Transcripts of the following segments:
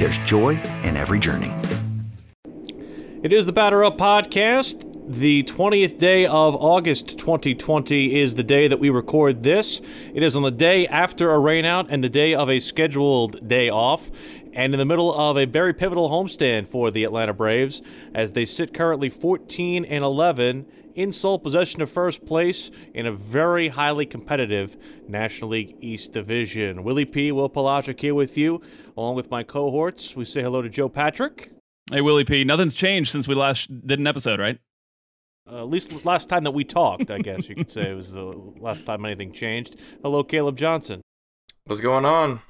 there's joy in every journey. It is the Batter Up Podcast. The 20th day of August 2020 is the day that we record this. It is on the day after a rainout and the day of a scheduled day off, and in the middle of a very pivotal homestand for the Atlanta Braves as they sit currently 14 and 11 in sole possession of first place in a very highly competitive National League East Division. Willie P. Will Pelagic here with you, along with my cohorts. We say hello to Joe Patrick. Hey, Willie P. Nothing's changed since we last did an episode, right? Uh, at least last time that we talked, I guess you could say it was the last time anything changed. Hello, Caleb Johnson. What's going on?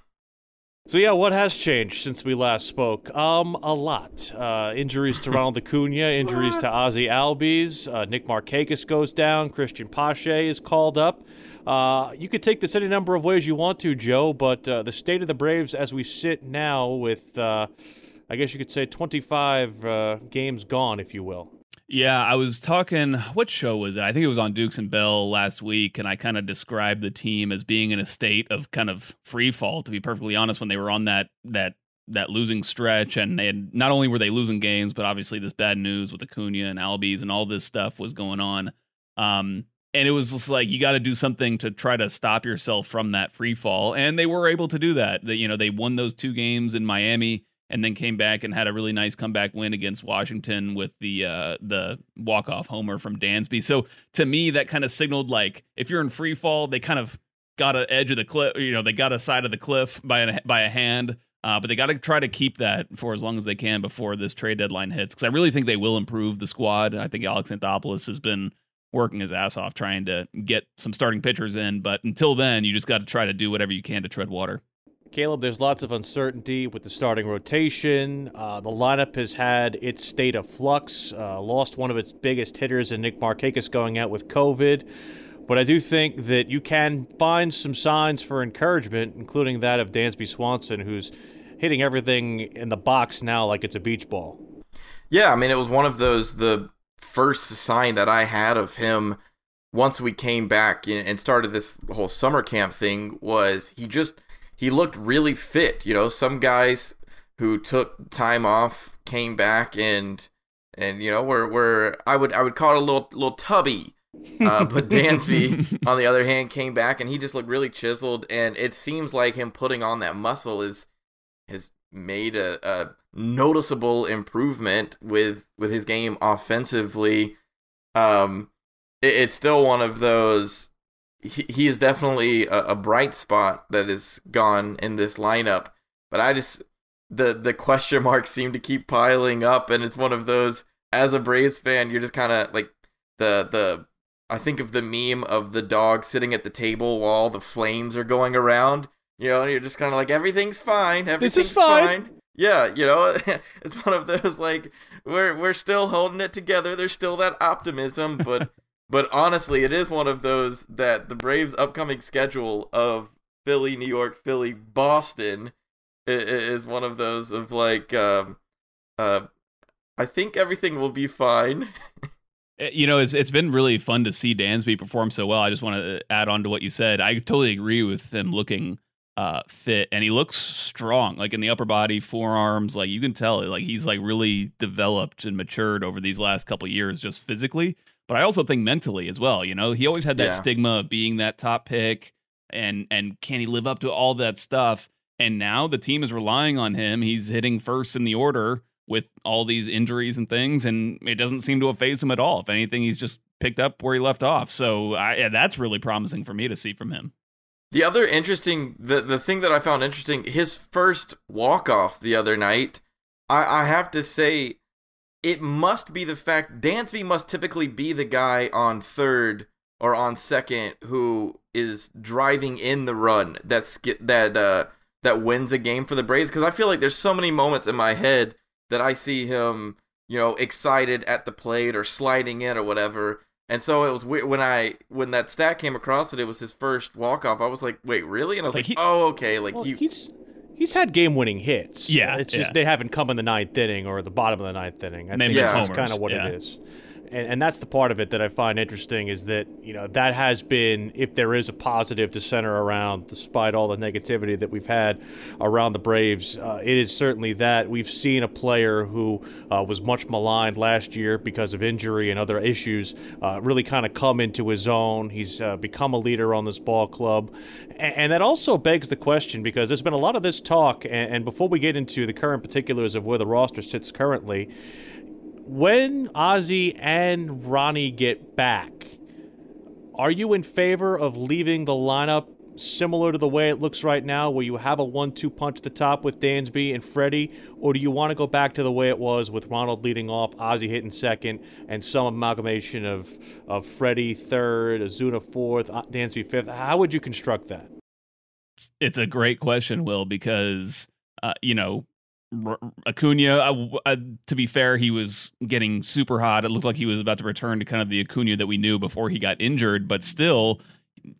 So yeah, what has changed since we last spoke? Um, a lot. Uh, injuries to Ronald Acuna, injuries to Ozzy Albies. Uh, Nick Markakis goes down. Cristian Pache is called up. Uh, you could take this any number of ways you want to, Joe. But uh, the state of the Braves, as we sit now, with uh, I guess you could say 25 uh, games gone, if you will. Yeah, I was talking. What show was it? I think it was on Dukes and Bell last week, and I kind of described the team as being in a state of kind of free fall. To be perfectly honest, when they were on that that that losing stretch, and they had, not only were they losing games, but obviously this bad news with Acuna and Albies and all this stuff was going on. Um, and it was just like you got to do something to try to stop yourself from that free fall, and they were able to do that. That you know they won those two games in Miami and then came back and had a really nice comeback win against Washington with the uh, the walk off homer from Dansby. So to me, that kind of signaled like if you're in free fall, they kind of got an edge of the cliff. You know, they got a side of the cliff by a, by a hand. Uh, but they got to try to keep that for as long as they can before this trade deadline hits. Because I really think they will improve the squad. I think Alex Anthopoulos has been working his ass off trying to get some starting pitchers in. But until then, you just got to try to do whatever you can to tread water. Caleb, there's lots of uncertainty with the starting rotation. Uh, the lineup has had its state of flux, uh, lost one of its biggest hitters in Nick Markakis going out with COVID. But I do think that you can find some signs for encouragement, including that of Dansby Swanson, who's hitting everything in the box now like it's a beach ball. Yeah, I mean, it was one of those, the first sign that I had of him once we came back and started this whole summer camp thing was he just – he looked really fit. You know, some guys who took time off came back and and you know were were I would I would call it a little little tubby. Uh, but Dansby, on the other hand, came back and he just looked really chiseled. And it seems like him putting on that muscle is has made a, a noticeable improvement with with his game offensively. Um, it, it's still one of those he, he is definitely a, a bright spot that is gone in this lineup. But I just the the question marks seem to keep piling up, and it's one of those as a Braves fan, you're just kind of like the the I think of the meme of the dog sitting at the table while the flames are going around. You know, and you're just kind of like everything's fine. Everything's this is fine. fine. Yeah, you know, it's one of those like we're we're still holding it together. There's still that optimism, but but honestly, it is one of those that the Braves' upcoming schedule of Philly, New York, Philly, Boston is one of those of like um uh I think everything will be fine. Eh, you know, it's it's been really fun to see Dansby perform so well. I just want to add on to what you said. I totally agree with him looking uh, fit, and he looks strong, like in the upper body, forearms. Like you can tell, like he's like really developed and matured over these last couple years, just physically. But I also think mentally as well. You know, he always had that yeah. stigma of being that top pick, and and can he live up to all that stuff? And now the team is relying on him. He's hitting first in the order with all these injuries and things, and it doesn't seem to have phased him at all. If anything, he's just picked up where he left off. So I, yeah, that's really promising for me to see from him. The other interesting, the the thing that I found interesting, his first walk off the other night, I, I have to say, it must be the fact Dansby must typically be the guy on third or on second who is driving in the run that's that uh, that wins a game for the Braves because I feel like there's so many moments in my head that I see him, you know, excited at the plate or sliding in or whatever. And so it was weird when I when that stat came across that it was his first walk off. I was like, wait, really? And I was like, like he, oh, okay. Like well, he, he's he's had game winning hits. Yeah, it's just yeah. they haven't come in the ninth inning or the bottom of the ninth inning. I Maybe think that's kind of what yeah. it is and, and that's the part of it that I find interesting is that you know that has been if there is a positive to center around despite all the negativity that we've had around the Braves, uh, it is certainly that we've seen a player who uh, was much maligned last year because of injury and other issues uh, really kind of come into his own. He's uh, become a leader on this ball club, and, and, that also begs the question because there's been a lot of this talk, and, and before we get into the current particulars of where the roster sits currently when Ozzy and Ronnie get back, are you in favor of leaving the lineup similar to the way it looks right now, where you have a one-two punch at the top with Dansby and Freddie, or do you want to go back to the way it was with Ronald leading off, Ozzy hitting second, and some amalgamation of of Freddie third, Ozuna fourth, uh, Dansby fifth? How would you construct that? It's a great question, Will, because uh, you know Acuna, uh, uh, to be fair, he was getting super hot. It looked like he was about to return to kind of the Acuna that we knew before he got injured, but still,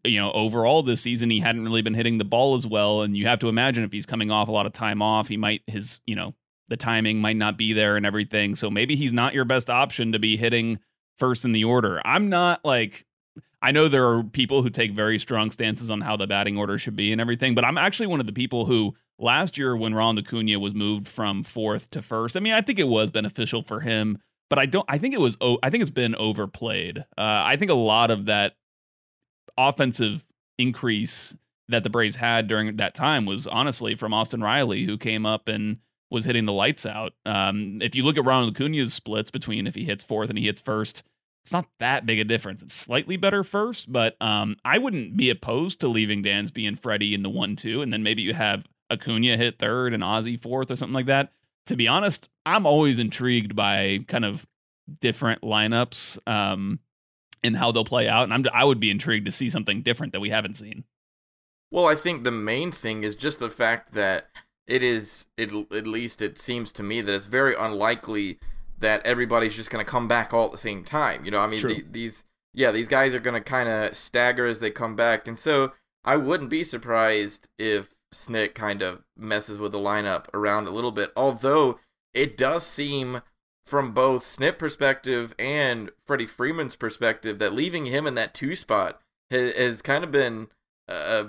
you know, overall this season he hadn't really been hitting the ball as well. And you have to imagine if he's coming off a lot of time off, he might his you know the timing might not be there and everything. So maybe he's not your best option to be hitting first in the order. I'm not like I know there are people who take very strong stances on how the batting order should be and everything, but I'm actually one of the people who last year when Ronald Acuna was moved from fourth to first, I mean, I think it was beneficial for him, but I don't. I think it was. I think it's been overplayed. Uh, I think a lot of that offensive increase that the Braves had during that time was honestly from Austin Riley, who came up and was hitting the lights out. Um, if you look at Ronald Acuna's splits between if he hits fourth and he hits first, it's not that big a difference. It's slightly better first, but um, I wouldn't be opposed to leaving Dansby and Freddie in the one two, and then maybe you have Acuna hit third and Ozzy fourth or something like that. To be honest, I'm always intrigued by kind of different lineups um, and how they'll play out, and I'm I would be intrigued to see something different that we haven't seen. Well, I think the main thing is just the fact that it is it, at least it seems to me that it's very unlikely that everybody's just going to come back all at the same time. You know, I mean, the, these yeah, these guys are going to kind of stagger as they come back, and so I wouldn't be surprised if Snit kind of messes with the lineup around a little bit. Although it does seem from both Snit perspective and Freddie Freeman's perspective that leaving him in that two spot has, has kind of been uh,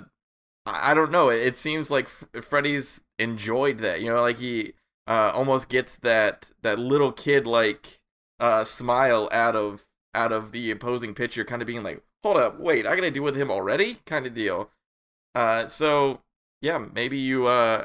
I don't know. It, seems like Freddie's enjoyed that. You know, like he uh, almost gets that that little kid like uh, smile out of out of the opposing pitcher, kind of being like, "Hold up, wait, I got to deal with him already," kind of deal. Uh, so yeah, maybe you uh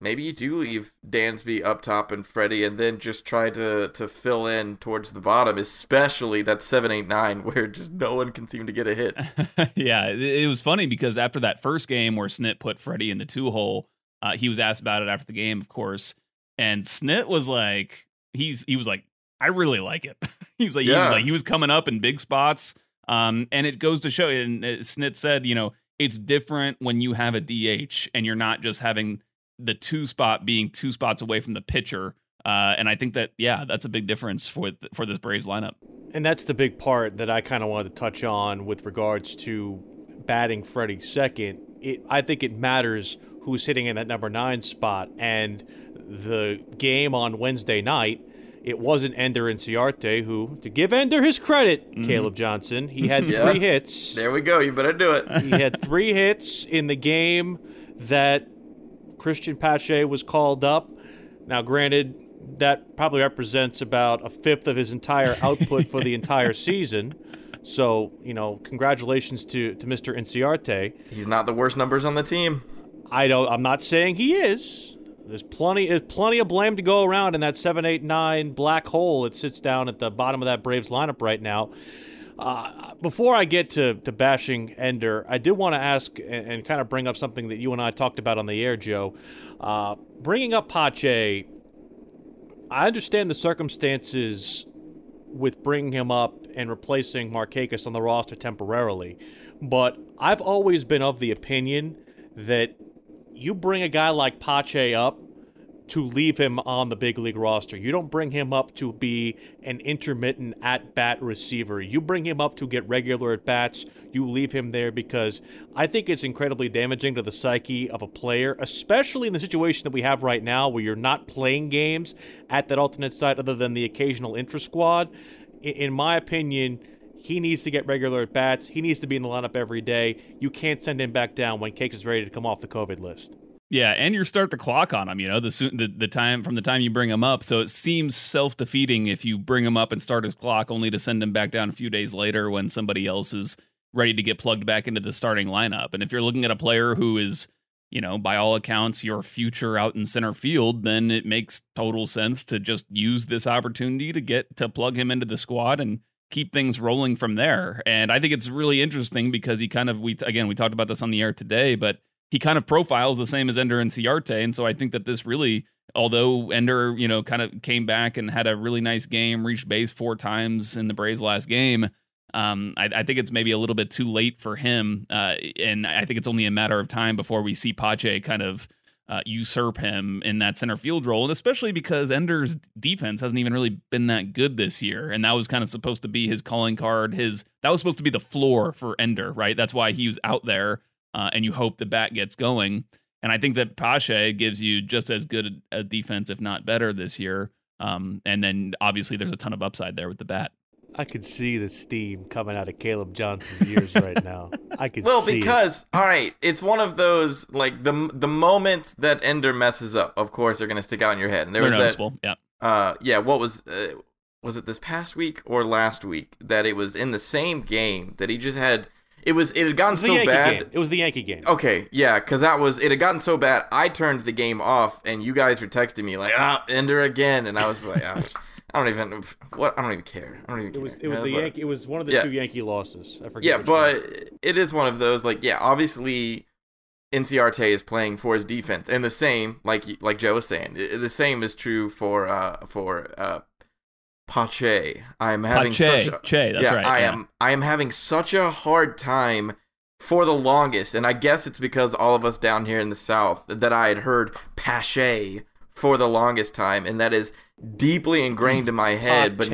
maybe you do leave Dansby up top and Freddie and then just try to to fill in towards the bottom, especially that 789 where just no one can seem to get a hit. yeah, it was funny because after that first game where Snit put Freddie in the two hole, uh, he was asked about it after the game, of course, and Snit was like he's he was like I really like it. he was like, yeah. he was like, he was coming up in big spots. Um, and it goes to show, and Snit said, you know, it's different when you have a DH and you're not just having the two spot being two spots away from the pitcher. Uh, and I think that yeah, that's a big difference for for this Braves lineup. And that's the big part that I kind of wanted to touch on with regards to batting Freddie second. It I think it matters who's hitting in that number nine spot. And the game on Wednesday night, it wasn't Ender Inciarte who, to give Ender his credit, mm-hmm. Caleb Johnson, he had yeah. three hits. There we go. You better do it. he had three hits in the game that Cristian Pache was called up. Now, granted, that probably represents about a fifth of his entire output for the entire season. So, you know, congratulations to, to Mr. Inciarte. He's not the worst numbers on the team. I don't. I'm not saying he is. There's plenty. There's plenty of blame to go around in that seven, eight, nine black hole that sits down at the bottom of that Braves lineup right now. Uh, before I get to, to bashing Ender, I did want to ask and, and, kind of bring up something that you and I talked about on the air, Joe. Uh, bringing up Pache, I understand the circumstances with bringing him up and replacing Markakis on the roster temporarily, but I've always been of the opinion that you bring a guy like Pache up to leave him on the big league roster. You don't bring him up to be an intermittent at bat receiver. You bring him up to get regular at bats. You leave him there because I think it's incredibly damaging to the psyche of a player, especially in the situation that we have right now where you're not playing games at that alternate site other than the occasional intra squad. In my opinion, he needs to get regular at bats. He needs to be in the lineup every day. You can't send him back down when Cakes is ready to come off the COVID list. Yeah, and you start the clock on him. You know the, the the time from the time you bring him up. So it seems self defeating if you bring him up and start his clock, only to send him back down a few days later when somebody else is ready to get plugged back into the starting lineup. And if you're looking at a player who is, you know, by all accounts, your future out in center field, then it makes total sense to just use this opportunity to get to plug him into the squad and keep things rolling from there. And I think it's really interesting because he kind of we again we talked about this on the air today, but he kind of profiles the same as Ender Inciarte, and so I think that this really, although Ender you know kind of came back and had a really nice game, reached base four times in the Braves last game. Um, I, I, think it's maybe a little bit too late for him, uh, and I think it's only a matter of time before we see Pache kind of uh, usurp him in that center field role, and especially because Ender's defense hasn't even really been that good this year, and that was kind of supposed to be his calling card. His that was supposed to be the floor for Ender, right? That's why he was out there, uh, and you hope the bat gets going. And I think that Pache gives you just as good a defense, if not better, this year. Um, and then obviously there's a ton of upside there with the bat. I could see the steam coming out of Caleb Johnson's ears right now. I could well see because it. all right, it's one of those like the the moment that Ender messes up, of course they're gonna stick out in your head. And there they're was noticeable. that, yeah, uh, yeah. What was uh, was it this past week or last week that it was in the same game that he just had. It was it had gotten it so Yankee bad. Game. It was the Yankee game. Okay, yeah, because that was it had gotten so bad. I turned the game off, and you guys were texting me like, "Ah, Ender again," and I was like, ah. I don't even what I don't even care. I don't even. It was care. it was the Yankee. It was one of the yeah. two Yankee losses. I forget. Yeah, but it is one of those like yeah. Obviously, Inciarte is playing for his defense, and the same like like Joe was saying, the same is true for uh for uh Pache. I'm having Pache. such a, che, that's yeah, right. I yeah. am I am having such a hard time for the longest, and I guess it's because all of us down here in the South that I had heard Pache for the longest time, and that is deeply ingrained in my head. But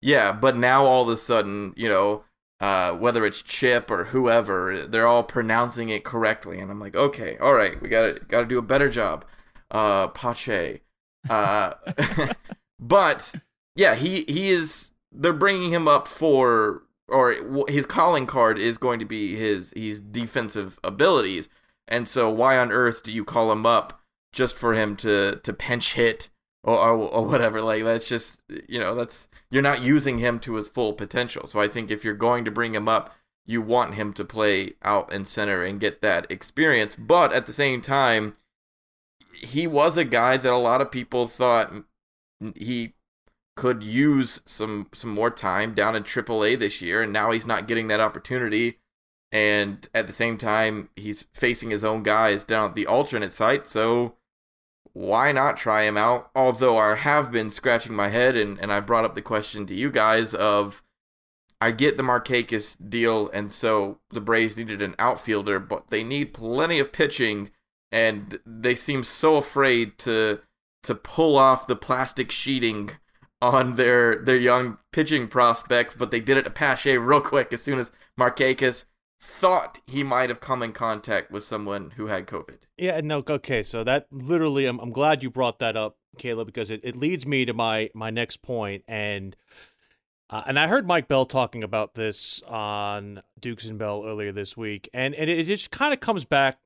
yeah, but now all of a sudden, you know, uh, whether it's Chip or whoever, they're all pronouncing it correctly, and I'm like, okay, all right, we gotta gotta do a better job. Uh, Pache. Uh, but yeah, he he is. They're bringing him up for, or his calling card is going to be his his defensive abilities, and so why on earth do you call him up just for him to to pinch hit or, or, or whatever. Like that's just you know that's you're not using him to his full potential. So I think if you're going to bring him up, you want him to play out and center and get that experience. But at the same time, he was a guy that a lot of people thought he could use some some more time down in AAA this year, and now he's not getting that opportunity. And at the same time, he's facing his own guys down at the alternate site. So why not try him out? Although I have been scratching my head and, and I brought up the question to you guys of I get the Markakis deal, and so the Braves needed an outfielder, but they need plenty of pitching, and they seem so afraid to to pull off the plastic sheeting on their their young pitching prospects, but they did it to Pache real quick as soon as Markakis thought he might have come in contact with someone who had COVID. Yeah, no, okay, so that literally, I'm, I'm glad you brought that up, Caleb, because it, it leads me to my my next point, and uh, and I heard Mike Bell talking about this on Dukes and Bell earlier this week, and and it just kind of comes back.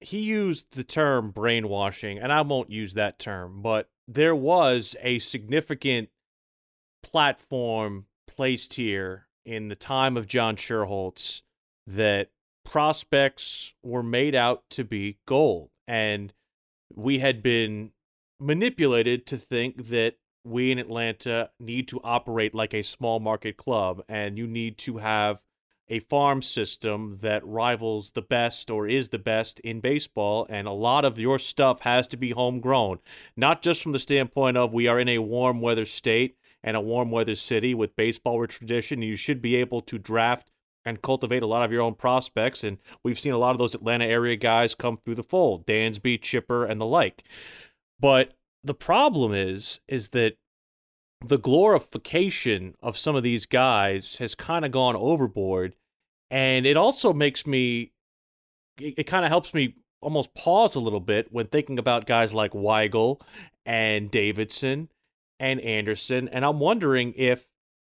He used the term brainwashing, and I won't use that term, but there was a significant platform placed here in the time of John Schuerholz that prospects were made out to be gold. And we had been manipulated to think that we in Atlanta need to operate like a small market club and you need to have a farm system that rivals the best or is the best in baseball and a lot of your stuff has to be homegrown not just from the standpoint of we are in a warm weather state and a warm weather city with baseball tradition you should be able to draft and cultivate a lot of your own prospects. And we've seen a lot of those Atlanta area guys come through the fold Dansby Chipper and the like. But the problem is is that the glorification of some of these guys has kind of gone overboard. And it also makes me it, it kind of helps me almost pause a little bit when thinking about guys like Weigel and Davidson and Anderson. And I'm wondering if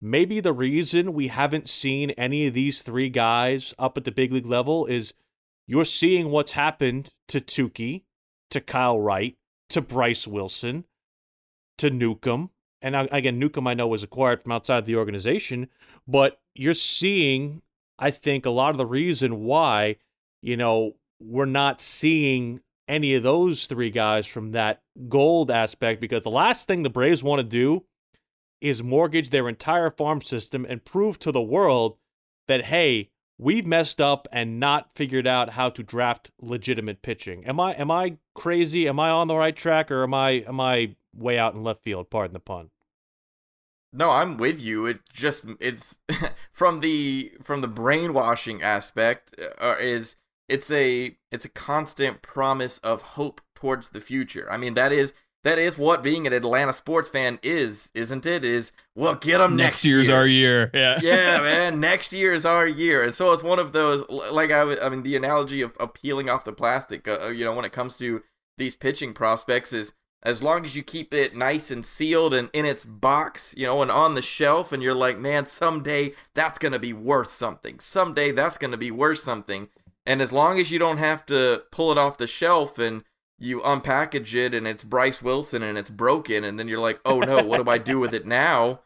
maybe the reason we haven't seen any of these three guys up at the big league level is you're seeing what's happened to Touki, to Kyle Wright, to Bryce Wilson, to Newcomb. And again, Newcomb I know was acquired from outside the organization, but you're seeing, I think, a lot of the reason why, you know, we're not seeing any of those three guys from that gold aspect because the last thing the Braves want to do is mortgage their entire farm system and prove to the world that, hey, we've messed up and not figured out how to draft legitimate pitching. Am I am I crazy? Am I on the right track or am I am I way out in left field, pardon the pun? No, I'm with you. It just it's from the from the brainwashing aspect uh, is it's a it's a constant promise of hope towards the future. I mean, that is that is what being an Atlanta sports fan is, isn't it? Is well, get them next, next year's year. our year. Yeah, yeah, man. Next year is our year, and so it's one of those. Like I, I mean, the analogy of, of peeling off the plastic. Uh, you know, when it comes to these pitching prospects, is as long as you keep it nice and sealed and in its box, you know, and on the shelf, and you're like, man, someday that's gonna be worth something. Someday that's gonna be worth something. And as long as you don't have to pull it off the shelf and you unpackage it and it's Bryce Wilson and it's broken and then you're like, "Oh no, what do I do with it now?"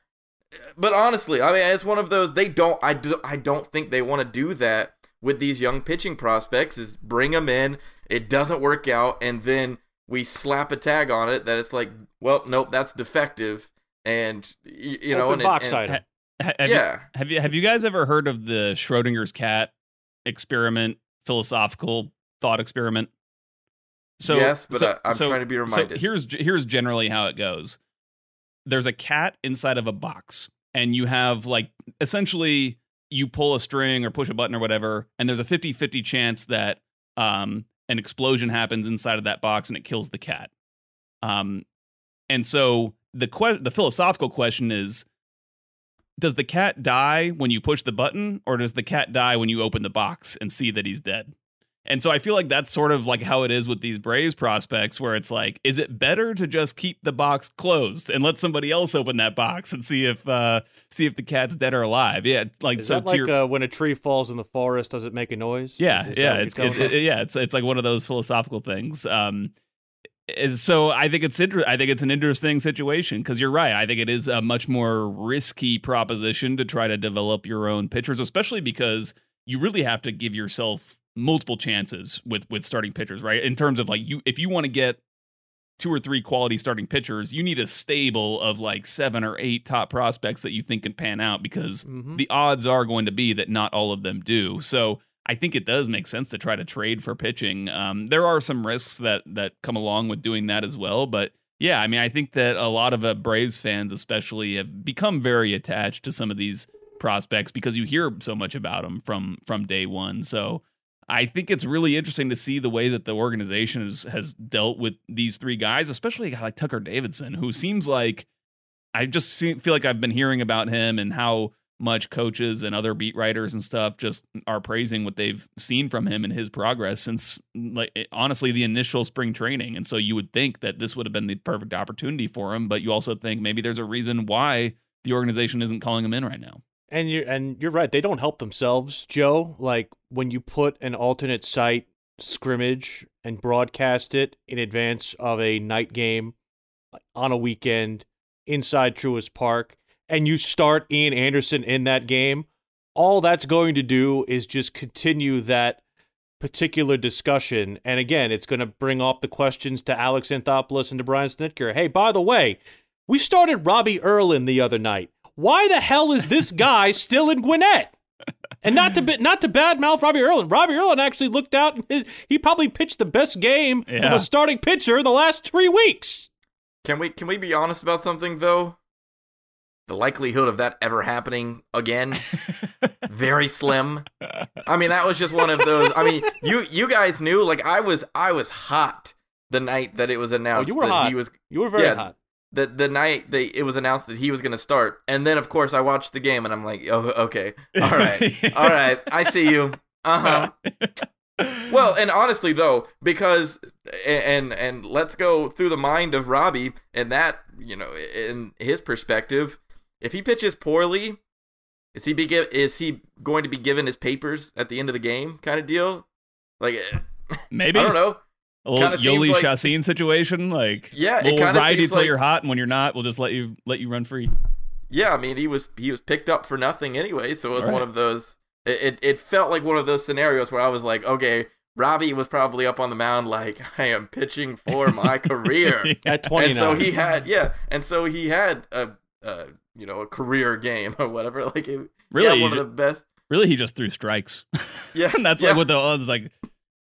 But honestly, I mean, it's one of those they don't I do I don't think they want to do that with these young pitching prospects is bring them in, it doesn't work out and then we slap a tag on it that it's like, "Well, nope, that's defective." And you, know, Open and, box and. Have yeah. You, have you have you guys ever heard of the Schrodinger's cat experiment, philosophical thought experiment? So yes, but so, I, am so, trying to be reminded. So here's here's generally how it goes. There's a cat inside of a box, and you have like essentially you pull a string or push a button or whatever, and there's a 50-50 chance that um, an explosion happens inside of that box and it kills the cat. Um, and so the que- the philosophical question is does the cat die when you push the button or does the cat die when you open the box and see that he's dead and so I feel like that's sort of like how it is with these Braves prospects, where it's like, is it better to just keep the box closed and let somebody else open that box and see if uh see if the cat's dead or alive? Yeah, like is so. Like your, uh, when a tree falls in the forest, does it make a noise? yeah, Is- is yeah, it's it, it- yeah, it's it's like one of those philosophical things. Um, so I think it's inter- I think it's an interesting situation because you're right. I think it is a much more risky proposition to try to develop your own pitchers, especially because you really have to give yourself multiple chances with with starting pitchers, right? In terms of like you, if you want to get two or three quality starting pitchers, you need a stable of like seven or eight top prospects that you think can pan out because Mhm. the odds are going to be that not all of them do. So I think it does make sense to try to trade for pitching. Um, there are some risks that that come along with doing that as well, but yeah, I mean, I think that a lot of uh, Braves fans, especially, have become very attached to some of these prospects because you hear so much about them from from day one. So I think it's really interesting to see the way that the organization has has dealt with these three guys, especially a guy like Tucker Davidson, who seems like I just see, feel like I've been hearing about him and how much coaches and other beat writers and stuff just are praising what they've seen from him and his progress since like eh, honestly the initial spring training. And so you would think that this would have been the perfect opportunity for him but you also think maybe there's a reason why the organization isn't calling him in right now and you and you're right they don't help themselves joe like when you put an alternate site scrimmage and broadcast it in advance of a night game uh, on a weekend inside Truist Park and you start Ian Anderson in that game, all that's going to do is just continue that particular discussion. And again, it's going to bring up the questions to Alex Anthopoulos and to Brian Snitker. Hey, by the way, we started Robbie Erlin the other night. Why the hell is this guy still in Gwinnett? And not to not to badmouth Robbie Erlin. Robbie Erlin actually looked out and his, he probably pitched the best game yeah. of a starting pitcher in the last three weeks. Can we can we be honest about something though? the likelihood of that ever happening again very slim i mean that was just one of those i mean you you guys knew like i was i was hot the night that it was announced oh, you were hot. he was you were very yeah, hot the the night that it was announced that he was going to start and then of course i watched the game and i'm like oh okay. All right. All right. I see you. Uh-huh. Well and honestly though because and and let's go through the mind of robbie and that you know in his perspective if he pitches poorly, is he be give, is he going to be given his papers at the end of the game kind of deal? Like eh, maybe. I don't know. A little Jhoulys like, Chacin situation, like yeah, we'll ride you till like, you're hot, and when you're not, we'll just let you let you run free. Yeah, I mean he was he was picked up for nothing anyway, so it was right. one of those. It, it it felt like one of those scenarios where I was like, okay, Robbie was probably up on the mound like I am pitching for my career at 29. And so he had yeah, and so he had a, a you know a career game or whatever. Like it, really, yeah, one of the best. Really, he just threw strikes. Yeah, and that's yeah. like what the odds like.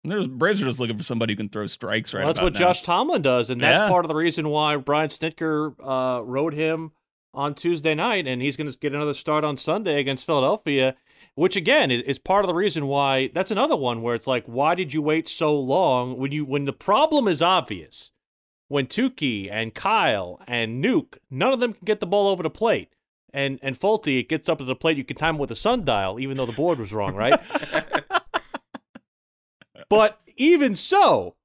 There's Braves are just looking for somebody who can throw strikes right. Well, that's what now. Josh Tomlin does, and that's yeah. part of the reason why Brian Snitker uh, wrote him on Tuesday night, and he's going to get another start on Sunday against Philadelphia. Which again is, is part of the reason why. That's another one where it's like, why did you wait so long when you when the problem is obvious? When Touki and Kyle and Nuke, none of them can get the ball over the plate and and faulty, it gets up to the plate. You can time it with a sundial, even though the board was wrong, right? but even so,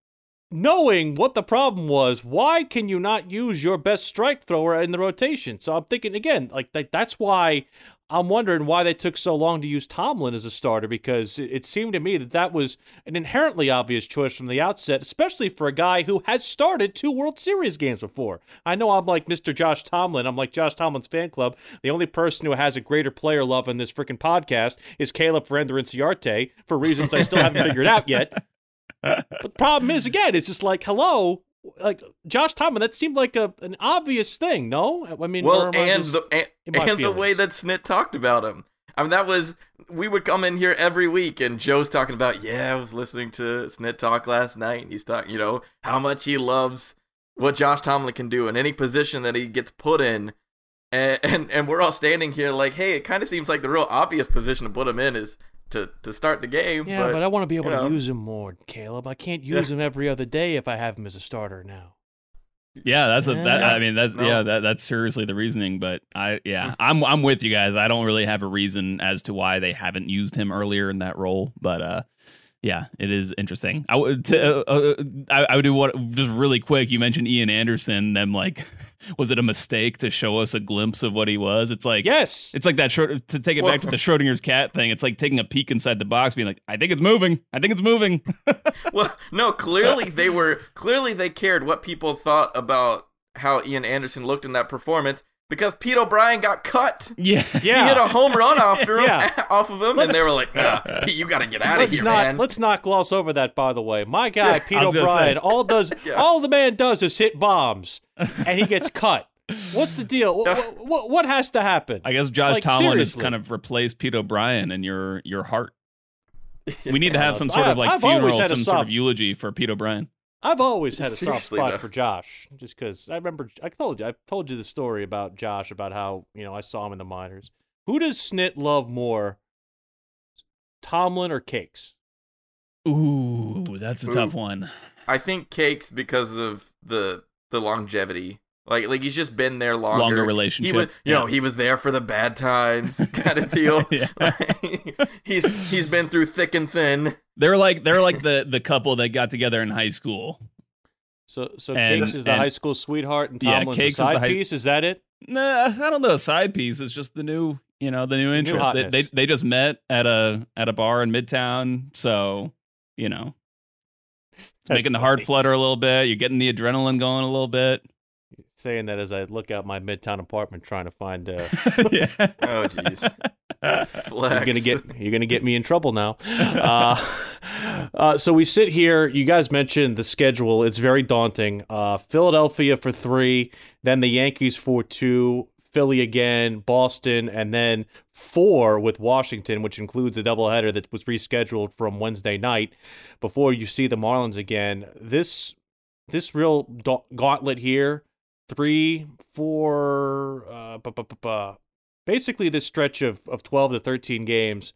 knowing what the problem was, why can you not use your best strike thrower in the rotation? So I'm thinking again, like, like that's why I'm wondering why they took so long to use Tomlin as a starter because it seemed to me that that was an inherently obvious choice from the outset, especially for a guy who has started two World Series games before. I know I'm like Mr. Josh Tomlin. I'm like Josh Tomlin's fan club. The only person who has a greater player love in this freaking podcast is Caleb for Ender for reasons I still haven't figured out yet. But the problem is, again, it's just like, hello, like Josh Tomlin, that seemed like a an obvious thing. No, I mean, well, and the and, and the way that Snit talked about him. I mean, that was we would come in here every week, and Joe's talking about, yeah, I was listening to Snit talk last night, and he's talking, you know, how much he loves what Josh Tomlin can do in any position that he gets put in. And, and and we're all standing here like, hey, it kind of seems like the real obvious position to put him in is to to start the game. Yeah, but, but I want to be able to know. use him more, Caleb. I can't use him every other day if I have him as a starter now. Yeah, that's a that, I mean that's no. yeah that that's seriously the reasoning. But I yeah I'm I'm with you guys. I don't really have a reason as to why they haven't used him earlier in that role. But uh, yeah, it is interesting. I would to, uh, uh, I, I would do what just really quick. You mentioned Ian Anderson, them like was it a mistake to show us a glimpse of what he was? It's like yes, it's like that. to take it back to the Schrodinger's cat thing. It's like taking a peek inside the box, being like, I think it's moving. I think it's moving. well, no, clearly they were clearly they cared what people thought about how Ian Anderson looked in that performance because Pete O'Brien got cut. Yeah, yeah. He hit a home run after him, yeah. off of him, let's, and they were like, "Nah, Pete, you got to get out of here, not, man." Let's not gloss over that. By the way, my guy yeah, Pete O'Brien, all does yeah. all the man does is hit bombs, and he gets cut. What's the deal? What, what, what, has to happen? I guess Josh like, Tomlin seriously. has kind of replaced Pete O'Brien in your your heart. We need to have some sort of like I've funeral, had a some sort of eulogy for Pete O'Brien. I've always had a soft spot though. for Josh, just because I remember I told you I told you the story about Josh about how you know I saw him in the minors. Who does Snit love more, Tomlin or Cakes? Ooh, that's a Ooh. tough one. I think Cakes because of the the longevity. Like like he's just been there longer. Longer He relationship. was, you Yeah. know, he was there for the bad times kind of deal. Yeah. he's he's been through thick and thin. They're like they're like the the couple that got together in high school. So so And- Cakes is the and- high school sweetheart and Yeah, Cakes a is the side high- piece. Is that it? Nah, I don't know. A side piece is just the new, you know, the new interest. they, they they just met at a at a bar in Midtown, so you know, it's That's making the heart funny. flutter a little bit. You're getting the adrenaline going a little bit. Saying that as I look out my midtown apartment trying to find. Uh, yeah. Oh jeez. You're gonna get you're gonna get me in trouble now. Uh, uh, so we sit here. You guys mentioned the schedule. It's very daunting. Uh, Philadelphia for three, then the Yankees for two, Philly again, Boston, and then four with Washington, which includes a doubleheader that was rescheduled from Wednesday night before you see the Marlins again. This this real da- gauntlet here, three, four, uh, bu- bu- bu- basically this stretch of, of 12 to 13 games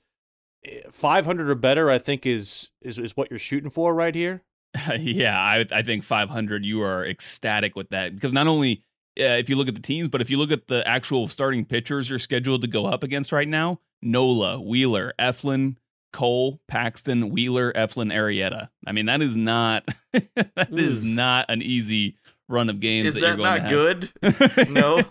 500 or better i think is is, is what you're shooting for right here yeah, I I think 500. You are ecstatic with that because not only uh, if you look at the teams, but if you look at the actual starting pitchers you're scheduled to go up against right now, Nola, Wheeler, Eflin, Cole, Paxton, Wheeler, Eflin, Arrieta. I mean, that is not that is not an easy run of games Is that, that you're going not to have. good? No.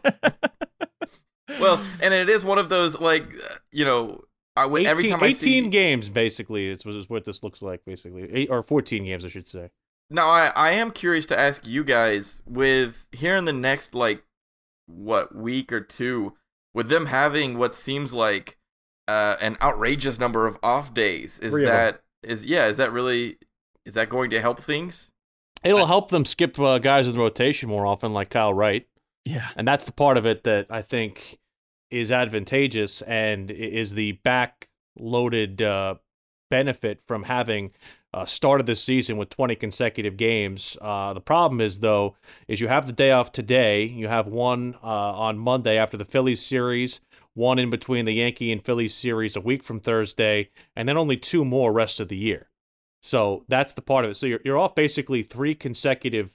Well, and it is one of those like you know, I, 18, every time I 18 see games basically is, is what this looks like basically Eight, or 14 games i should say Now I I am curious to ask you guys with here in the next like what week or two with them having what seems like uh, an outrageous number of off days is Three of 'em. that is yeah is that really is that going to help things? It'll help them skip uh, guys in the rotation more often like kyle wright Yeah. and that's the part of it that i think is advantageous and is the back loaded uh, benefit from having uh, started this season with 20 consecutive games. Uh, the problem is though, is you have the day off today. You have one uh, on Monday after the Phillies series, one in between the Yankee and Phillies series a week from Thursday, and then only two more rest of the year. So that's the part of it. So you're you're off basically three consecutive,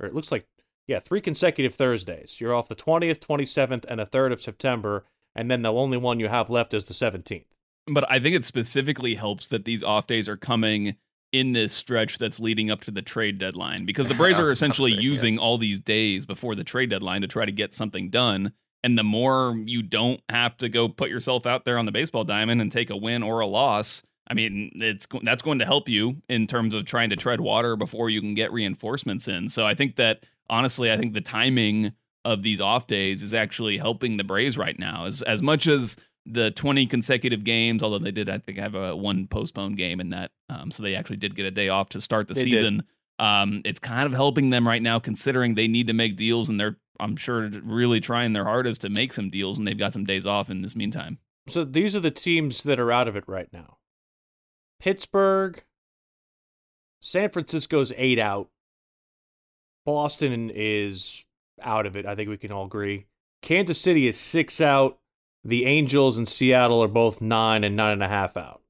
or it looks like yeah, three consecutive Thursdays. You're off the 20th, 27th, and the 3rd of September, and then the only one you have left is the 17th. But I think it specifically helps that these off days are coming in this stretch that's leading up to the trade deadline because the Braves are essentially yeah. using all these days before the trade deadline to try to get something done. And the more you don't have to go put yourself out there on the baseball diamond and take a win or a loss, I mean, it's that's going to help you in terms of trying to tread water before you can get reinforcements in. So I think that honestly, I think the timing of these off days is actually helping the Braves right now. As as much as the 20 consecutive games, although they did, I think, have a one postponed game in that, um, so they actually did get a day off to start the They season. Um, it's kind of helping them right now, considering they need to make deals, and they're, I'm sure, really trying their hardest to make some deals, and they've got some days off in this meantime. So these are the teams that are out of it right now. Pittsburgh, San Francisco's eight out. Boston is out of it. I think we can all agree. Kansas City is six out. The Angels and Seattle are both nine and nine and a half out.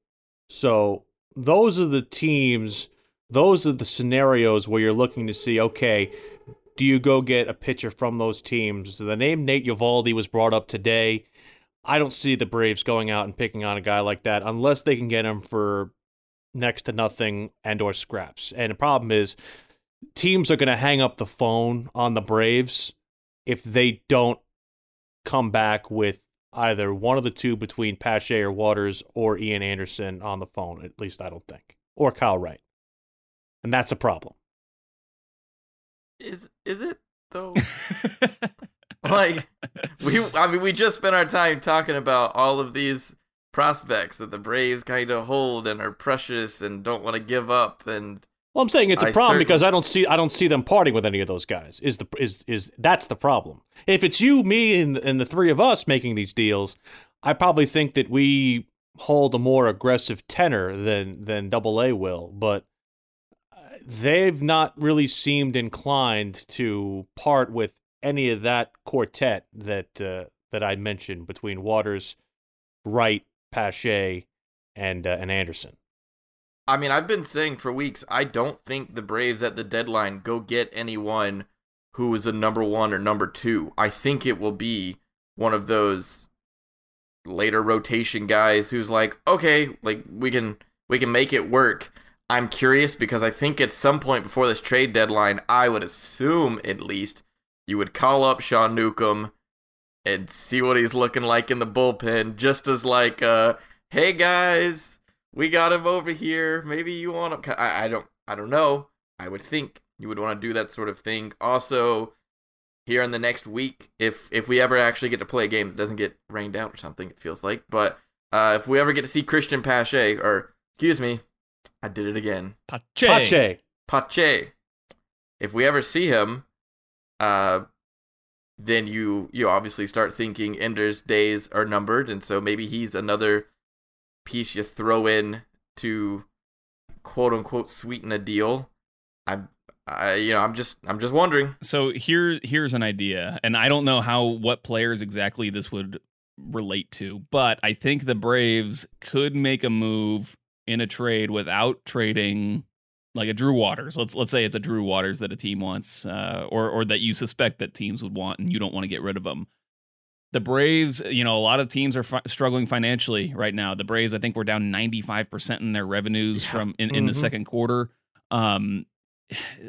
So those are the teams, those are the scenarios where you're looking to see, okay, do you go get a pitcher from those teams? The name Nate Eovaldi was brought up today. I don't see the Braves going out and picking on a guy like that unless they can get him for next to nothing and or scraps. And the problem is teams are going to hang up the phone on the Braves if they don't come back with either one of the two between Pache or Waters or Ian Anderson on the phone. At least I don't think. Or Kyle Wright. And that's a problem. Is is it though? like we I mean we just spent our time talking about all of these prospects that the Braves kind of hold and are precious and don't want to give up and Well, I'm saying it's a I problem certain- because I don't see I don't see them parting with any of those guys. Is the is is that's the problem? If it's you, me, and and the three of us making these deals, I probably think that we hold a more aggressive tenor than than Double A will, but uh, they've not really seemed inclined to part with any of that quartet that uh, that I mentioned between Waters, Wright, Pache, and uh, and Anderson. I mean, I've been saying for weeks, I don't think the Braves at the deadline go get anyone who is a number one or number two. I think it will be one of those later rotation guys who's like, okay, like we can we can make it work. I'm curious because I think at some point before this trade deadline, I would assume at least you would call up Sean Newcomb and see what he's looking like in the bullpen, just as like, uh, hey guys, we got him over here. Maybe you want him. I, I don't, I don't know. I would think you would want to do that sort of thing. Also, here in the next week, if if we ever actually get to play a game that doesn't get rained out or something, it feels like. But uh, if we ever get to see Cristian Pache, or excuse me, I did it again. Pache. Pache. Pache. If we ever see him, uh, then you you obviously start thinking Ender's days are numbered, and so maybe he's another piece you throw in to quote unquote sweeten a deal. I, I you know I'm just I'm just wondering. So here here's an idea, and I don't know how what players exactly this would relate to, but I think the Braves could make a move in a trade without trading like a Drew Waters. Let's let's say it's a Drew Waters that a team wants, uh, or or that you suspect that teams would want, and you don't want to get rid of them. The Braves, you know, a lot of teams are fi- struggling financially right now. The Braves, I think, were down ninety five percent in their revenues yeah. from in, in mm-hmm. the second quarter. Um,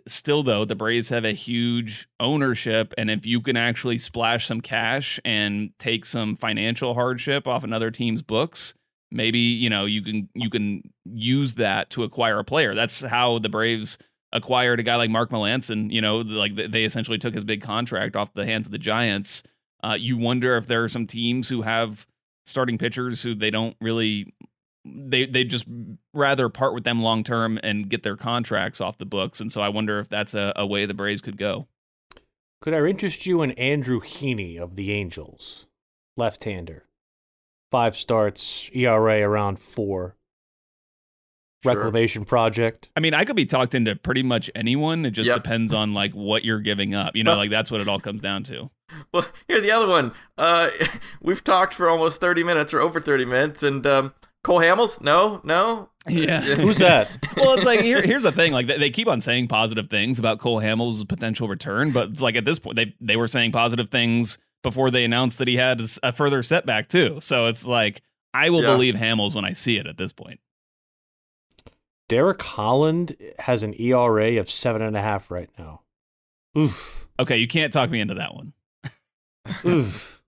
still though the braves have a huge ownership and if you can actually splash some cash and take some financial hardship off another team's books maybe you know you can you can use that to acquire a player. That's how the Braves acquired a guy like Mark Melancon. You know, like they essentially took his big contract off the hands of the Giants. Uh, you wonder if there are some teams who have starting pitchers who they don't really they they just rather part with them long term and get their contracts off the books. And so I wonder if that's a, a way the Braves could go. Could I interest you in Andrew Heaney of the Angels, left-hander? Five starts, ERA around four. Sure. Reclamation project. I mean, I could be talked into pretty much anyone. It just yep. depends on like what you're giving up. You know, like that's what it all comes down to. Well, here's the other one. Uh, we've talked for almost 30 minutes or over 30 minutes, and um, Cole Hamels? No, no. Yeah. Who's that? well, it's like here, here's the thing. Like they, they, keep on saying positive things about Cole Hamels' potential return, but it's like at this point they they were saying positive things before they announced that he had a further setback too. So it's like I will yeah. believe Hamels when I see it at this point. Derek Holland has an ERA of seven and a half right now. Oof. Okay, you can't talk me into that one. Oof.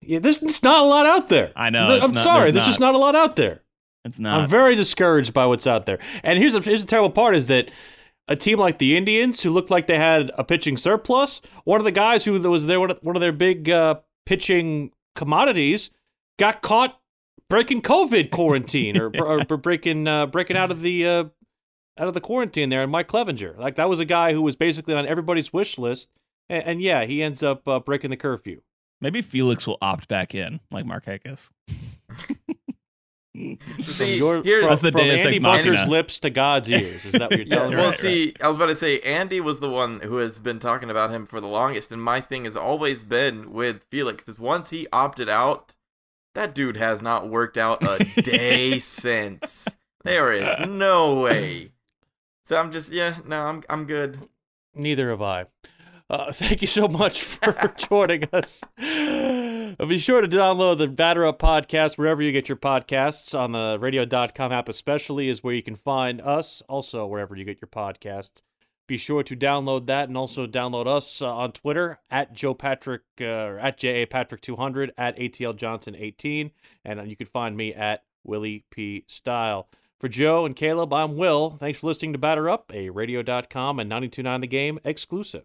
Yeah, there's, there's not a lot out there. I know. I'm not, sorry. There's, there's just not a lot out there. It's not. I'm very discouraged by what's out there. And here's a, here's the terrible part is that a team like the Indians, who looked like they had a pitching surplus, one of the guys who was there, one of their big uh, pitching commodities, got caught breaking COVID quarantine or, or, breaking uh, breaking out of the uh, out of the quarantine there. And Mike Clevinger, like that was a guy who was basically on everybody's wish list, and, and yeah, he ends up uh, breaking the curfew. Maybe Felix will opt back in, like Mark Markakis. see, your, here's from, the from Andy Bunker's lips to God's ears. Is that what you're telling yeah, me? Well, right, see, right. I was about to say Andy was the one who has been talking about him for the longest, and my thing has always been with Felix is once he opted out, that dude has not worked out a day since. There is no way. So I'm just yeah, no, I'm I'm good. Neither have I. Uh, thank you so much for joining us. Be sure to download the Batter Up podcast wherever you get your podcasts. On the radio.com app, especially, is where you can find us. Also, wherever you get your podcasts. Be sure to download that and also download us uh, on Twitter at Joe Patrick, uh, at JA Patrick 200, at ATL Johnson 18. And uh, you can find me at Willie P. Style. For Joe and Caleb, I'm Will. Thanks for listening to Batter Up, a radio.com and 929 The Game exclusive.